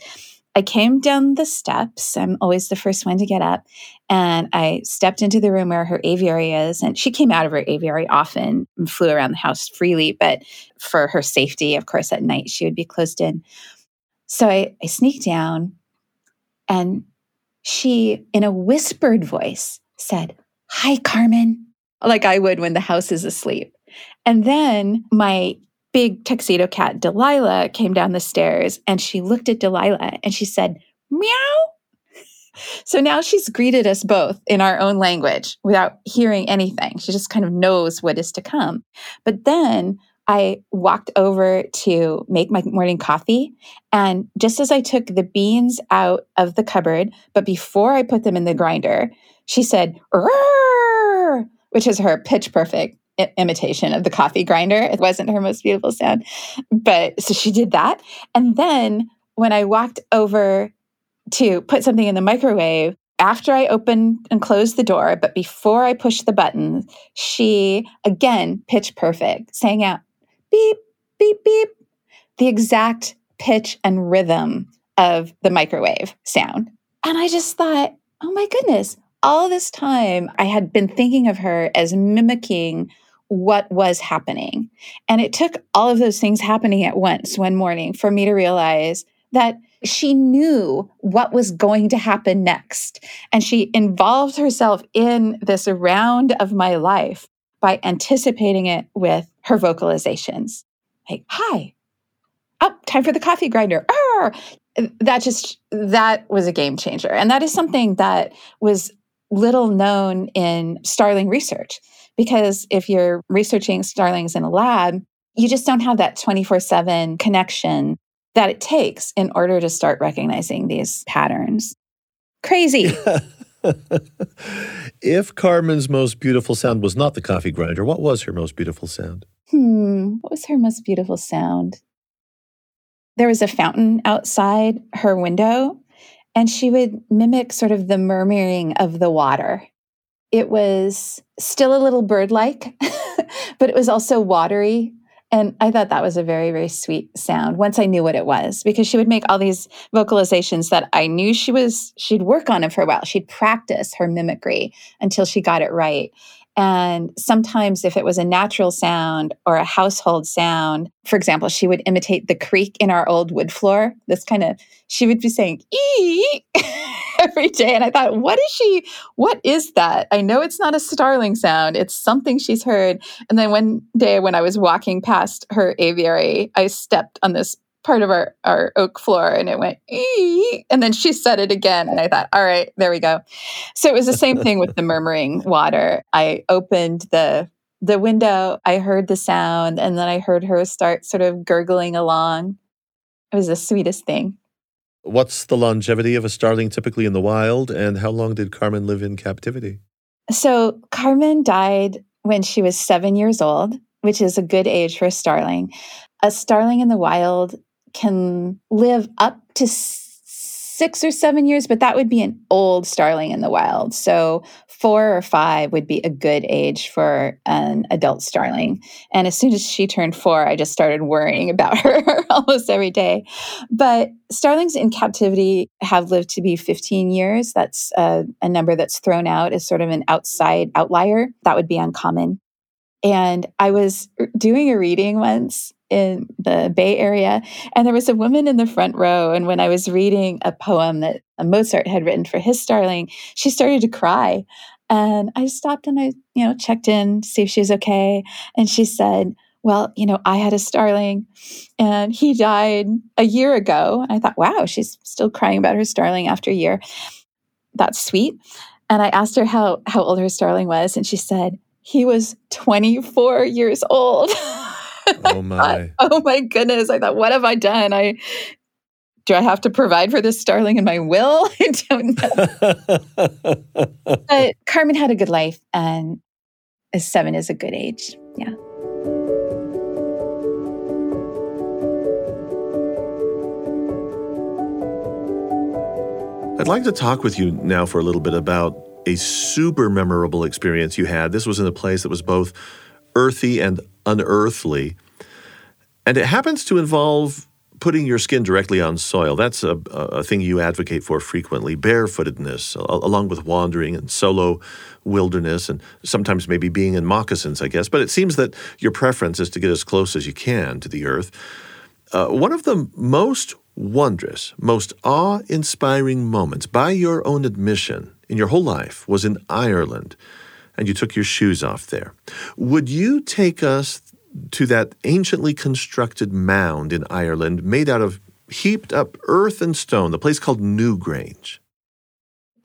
I came down the steps. I'm always the first one to get up. And I stepped into the room where her aviary is. And she came out of her aviary often and flew around the house freely. But for her safety, of course, at night, she would be closed in. So I, I sneaked down and she, in a whispered voice, said, Hi, Carmen, like I would when the house is asleep. And then my big tuxedo cat, Delilah, came down the stairs and she looked at Delilah and she said, Meow. So now she's greeted us both in our own language without hearing anything. She just kind of knows what is to come. But then I walked over to make my morning coffee. And just as I took the beans out of the cupboard, but before I put them in the grinder, she said, which is her pitch perfect imitation of the coffee grinder. It wasn't her most beautiful sound. But so she did that. And then when I walked over to put something in the microwave, after I opened and closed the door, but before I pushed the button, she again, pitch perfect, sang out, beep, beep, beep, the exact pitch and rhythm of the microwave sound. And I just thought, oh my goodness, all this time I had been thinking of her as mimicking what was happening. And it took all of those things happening at once one morning for me to realize that she knew what was going to happen next. And she involved herself in this round of my life by anticipating it with her vocalizations. Like, hi, up, oh, time for the coffee grinder. Arr! That just, that was a game changer. And that is something that was little known in starling research. Because if you're researching starlings in a lab, you just don't have that 24 7 connection that it takes in order to start recognizing these patterns. Crazy. if Carmen's most beautiful sound was not the coffee grinder, what was her most beautiful sound? Hmm, what was her most beautiful sound? there was a fountain outside her window, and she would mimic sort of the murmuring of the water. It was still a little bird like, but it was also watery. And I thought that was a very, very sweet sound once I knew what it was, because she would make all these vocalizations that I knew she was, she'd work on it for a while. She'd practice her mimicry until she got it right. And sometimes, if it was a natural sound or a household sound, for example, she would imitate the creak in our old wood floor. This kind of, she would be saying, ee every day. And I thought, what is she, what is that? I know it's not a starling sound, it's something she's heard. And then one day when I was walking past her aviary, I stepped on this part of our, our oak floor and it went ee, and then she said it again and i thought all right there we go so it was the same thing with the murmuring water i opened the the window i heard the sound and then i heard her start sort of gurgling along it was the sweetest thing what's the longevity of a starling typically in the wild and how long did carmen live in captivity? So carmen died when she was seven years old which is a good age for a starling. A starling in the wild can live up to six or seven years, but that would be an old starling in the wild. So four or five would be a good age for an adult starling. And as soon as she turned four, I just started worrying about her almost every day. But starlings in captivity have lived to be 15 years. That's a, a number that's thrown out as sort of an outside outlier. That would be uncommon. And I was uh, doing a reading once in the Bay Area. And there was a woman in the front row. And when I was reading a poem that Mozart had written for his starling, she started to cry. And I stopped and I, you know, checked in to see if she was okay. And she said, Well, you know, I had a starling and he died a year ago. And I thought, wow, she's still crying about her starling after a year. That's sweet. And I asked her how, how old her starling was. And she said, he was 24 years old. Oh my. oh my goodness. I thought, what have I done? I do I have to provide for this starling in my will? I don't know. but Carmen had a good life and a seven is a good age. Yeah. I'd like to talk with you now for a little bit about a super memorable experience you had. This was in a place that was both earthy and unearthly. And it happens to involve putting your skin directly on soil. That's a, a thing you advocate for frequently barefootedness, along with wandering and solo wilderness, and sometimes maybe being in moccasins, I guess. But it seems that your preference is to get as close as you can to the earth. Uh, one of the most wondrous, most awe inspiring moments, by your own admission, in your whole life was in Ireland and you took your shoes off there. Would you take us to that anciently constructed mound in Ireland made out of heaped up earth and stone, the place called Newgrange?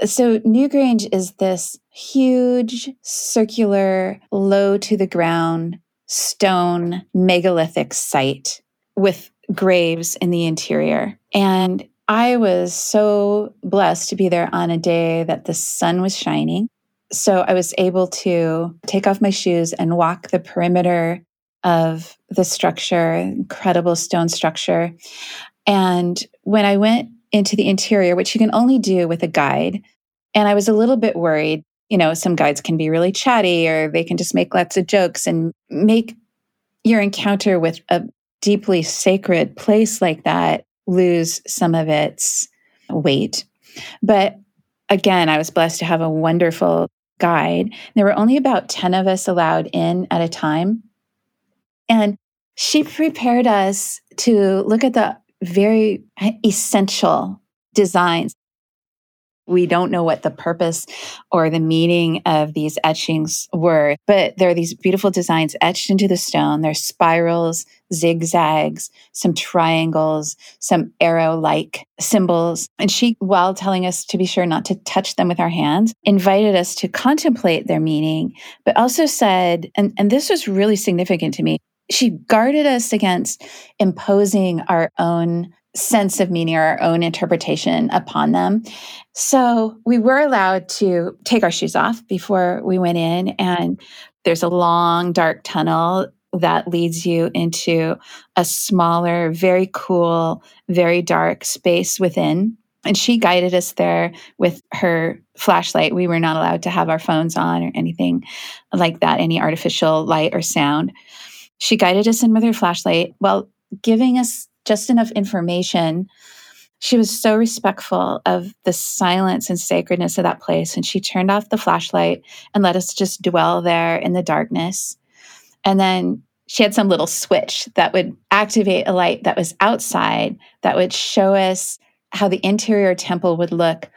So, Newgrange is this huge, circular, low to the ground stone megalithic site with graves in the interior. And I was so blessed to be there on a day that the sun was shining so I was able to take off my shoes and walk the perimeter of the structure, incredible stone structure. And when I went into the interior, which you can only do with a guide, and I was a little bit worried. You know, some guides can be really chatty or they can just make lots of jokes and make your encounter with a deeply sacred place like that lose some of its weight. But again, I was blessed to have a wonderful guide. There were only about 10 of us allowed in at a time. And she prepared us to look at the very essential designs we don't know what the purpose or the meaning of these etchings were, but there are these beautiful designs etched into the stone. There's spirals, zigzags, some triangles, some arrow like symbols. And she, while telling us to be sure not to touch them with our hands, invited us to contemplate their meaning, but also said, and, and this was really significant to me, she guarded us against imposing our own sense of meaning or our own interpretation upon them. So we were allowed to take our shoes off before we went in, and there's a long, dark tunnel that leads you into a smaller, very cool, very dark space within. And she guided us there with her flashlight. We were not allowed to have our phones on or anything like that, any artificial light or sound. She guided us in with her flashlight while giving us just enough information she was so respectful of the silence and sacredness of that place. And she turned off the flashlight and let us just dwell there in the darkness. And then she had some little switch that would activate a light that was outside that would show us how the interior temple would look.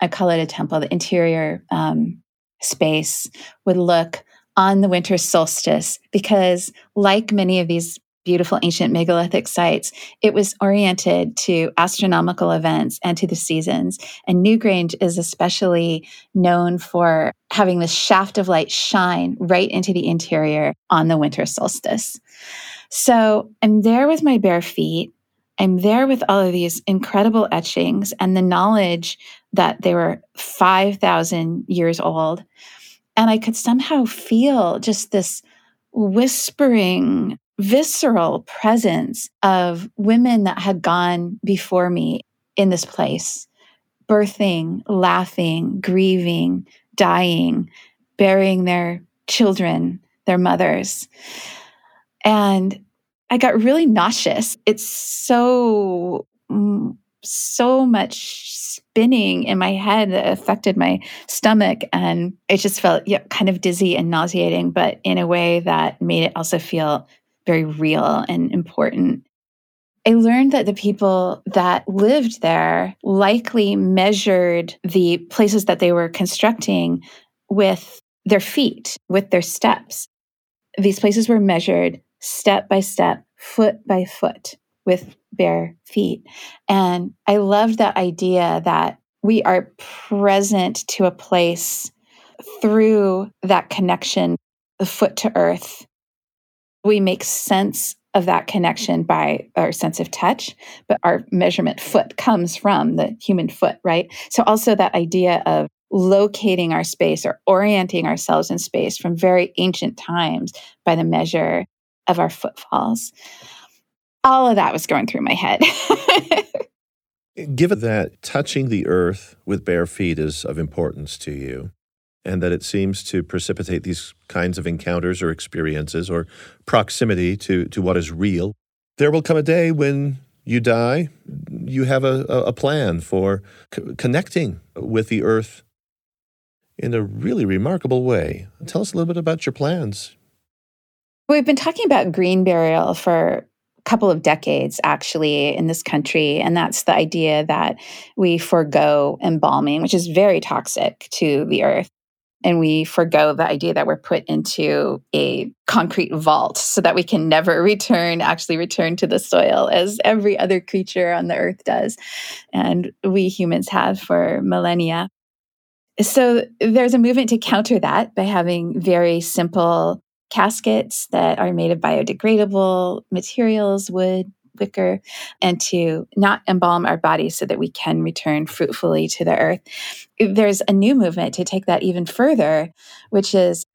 I call it a temple, the interior um, space would look on the winter solstice because, like many of these beautiful ancient megalithic sites, it was oriented to astronomical events and to the seasons. And Newgrange is especially known for having this shaft of light shine right into the interior on the winter solstice. So I'm there with my bare feet. I'm there with all of these incredible etchings and the knowledge that they were 5,000 years old. And I could somehow feel just this whispering visceral presence of women that had gone before me in this place, birthing, laughing, grieving, dying, burying their children, their mothers. And I got really nauseous. It's so, mm, so much spinning in my head that affected my stomach. And it just felt yeah, kind of dizzy and nauseating, but in a way that made it also feel very real and important. I learned that the people that lived there likely measured the places that they were constructing with their feet, with their steps. These places were measured step by step, foot by foot, with bare feet. And I loved that idea that we are present to a place through that connection, the foot to earth, we make sense of that connection by our sense of touch, but our measurement foot comes from the human foot, right? So, also that idea of locating our space or orienting ourselves in space from very ancient times by the measure of our footfalls. All of that was going through my head. Given that touching the earth with bare feet is of importance to you, and that it seems to precipitate these kinds of encounters or experiences or proximity to, to what is real. There will come a day when you die, you have a, a plan for connecting with the earth in a really remarkable way. Tell us a little bit about your plans. We've been talking about green burial for a couple of decades actually in this country and that's the idea that we forego embalming which is very toxic to the earth and we forego the idea that we're put into a concrete vault so that we can never return, actually return to the soil as every other creature on the earth does. And we humans have for millennia. So there's a movement to counter that by having very simple caskets that are made of biodegradable materials, wood, wicker and to not embalm our bodies so that we can return fruitfully to the earth. There's a new movement to take that even further, which is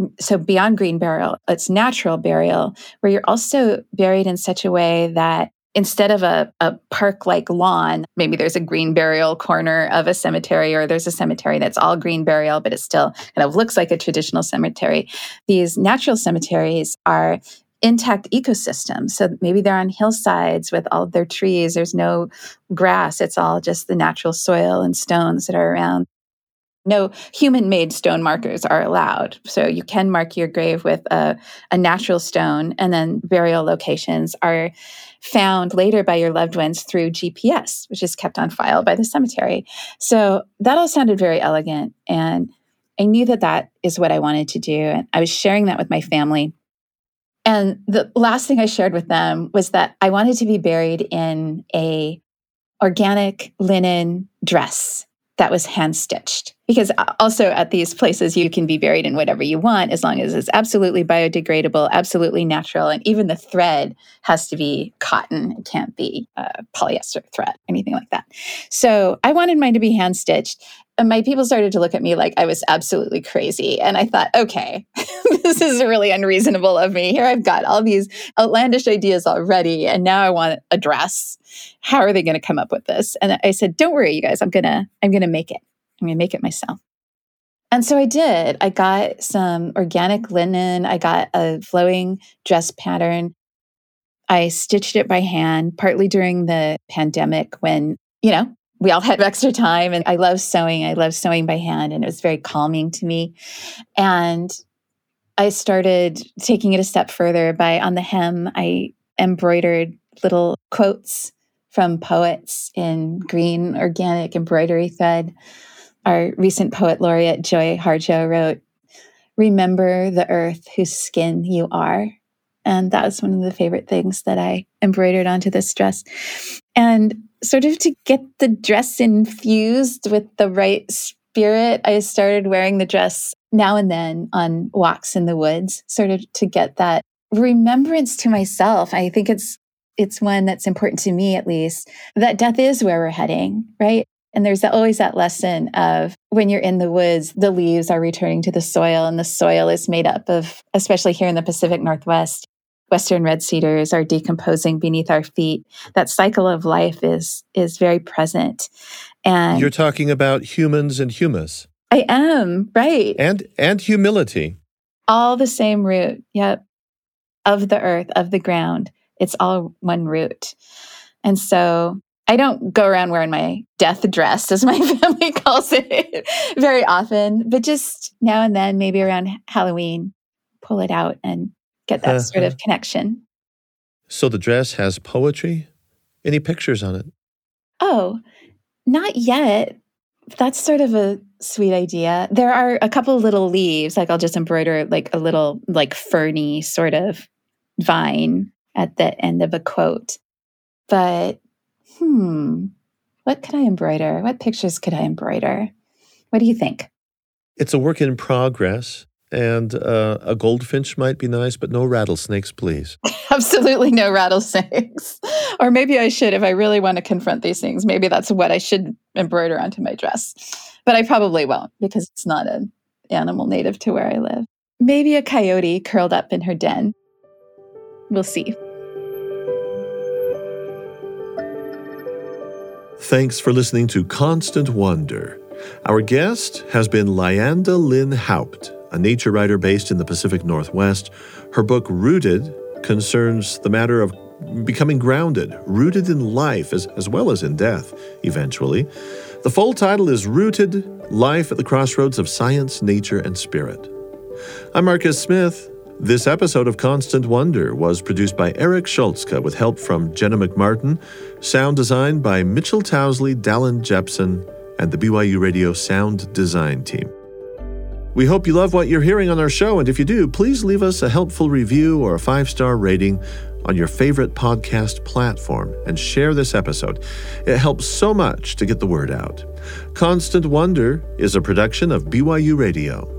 mm, so beyond green burial, it's natural burial, where you're also buried in such a way that instead of a, a park like lawn, maybe there's a green burial corner of a cemetery, or there's a cemetery that's all green burial, but it still kind of looks like a traditional cemetery. These natural cemeteries are intact ecosystem. So maybe they're on hillsides with all of their trees. There's no grass. It's all just the natural soil and stones that are around. No human made stone markers are allowed. So you can mark your grave with a, a natural stone, and then burial locations are found later by your loved ones through GPS, which is kept on file by the cemetery. So that all sounded very elegant. And I knew that that is what I wanted to do. And I was sharing that with my family. And the last thing I shared with them was that I wanted to be buried in a organic linen dress that was hand stitched. Because also at these places you can be buried in whatever you want as long as it's absolutely biodegradable absolutely natural and even the thread has to be cotton. It can't be uh, polyester thread anything like that. So i wanted mine to be hand stitched and my people started to look at me like i was absolutely crazy and i thought okay this is really unreasonable of me. Here i've got all these outlandish ideas already and now i want a dress. How are they going to come up with this? And i said don't worry you guys. I'm gonna i'm gonna make it I'm going to make it myself. And so I did. I got some organic linen. I got a flowing dress pattern. I stitched it by hand, partly during the pandemic when, you know, we all had extra time. And I love sewing. I love sewing by hand. And it was very calming to me. And I started taking it a step further by on the hem, I embroidered little quotes from poets in green organic embroidery thread our recent poet laureate Joy Harjo wrote, Remember the earth whose skin you are. And that was one of the favorite things that I embroidered onto this dress. And sort of to get the dress infused with the right spirit, I started wearing the dress now and then on walks in the woods, sort of to get that remembrance to myself. I think it's it's one that's important to me at least that death is where we're heading, right? And there's always that lesson of when you're in the woods, the leaves are returning to the soil, and the soil is made up of, especially here in the Pacific Northwest, Western red cedars are decomposing beneath our feet. That cycle of life is is very present. And you're talking about humans and humus. I am, right. And and humility. All the same root, yep. Of the earth, of the ground. It's all one root. And so I don't go around wearing my death dress, as my family calls it, very often, but just now and then, maybe around Halloween, pull it out and get that uh-huh. sort of connection. So the dress has poetry? Any pictures on it? Oh, not yet. That's sort of a sweet idea. There are a couple little leaves, like I'll just embroider like a little, like ferny sort of vine at the end of a quote. But hmm, what could I embroider? What pictures could I embroider? What do you think? It's a work in progress, and uh, a goldfinch might be nice, but no rattlesnakes, please. Absolutely no rattlesnakes. or maybe I should, if I really want to confront these things, maybe that's what I should embroider onto my dress. But I probably won't because it's not an animal native to where I live. Maybe a coyote curled up in her den. We'll see. Thanks for listening to Constant Wonder. Our guest has been Lyanda Lynn Haupt, a nature writer based in the Pacific Northwest. Her book, Rooted, concerns the matter of becoming grounded, rooted in life as, as well as in death, eventually. The full title is Rooted Life at the Crossroads of Science, Nature, and Spirit. I'm Marcus Smith. This episode of Constant Wonder was produced by Eric Schultzka with help from Jenna McMartin, sound design by Mitchell Towsley, Dallin Jepson, and the BYU Radio sound design team. We hope you love what you're hearing on our show, and if you do, please leave us a helpful review or a five star rating on your favorite podcast platform and share this episode. It helps so much to get the word out. Constant Wonder is a production of BYU Radio.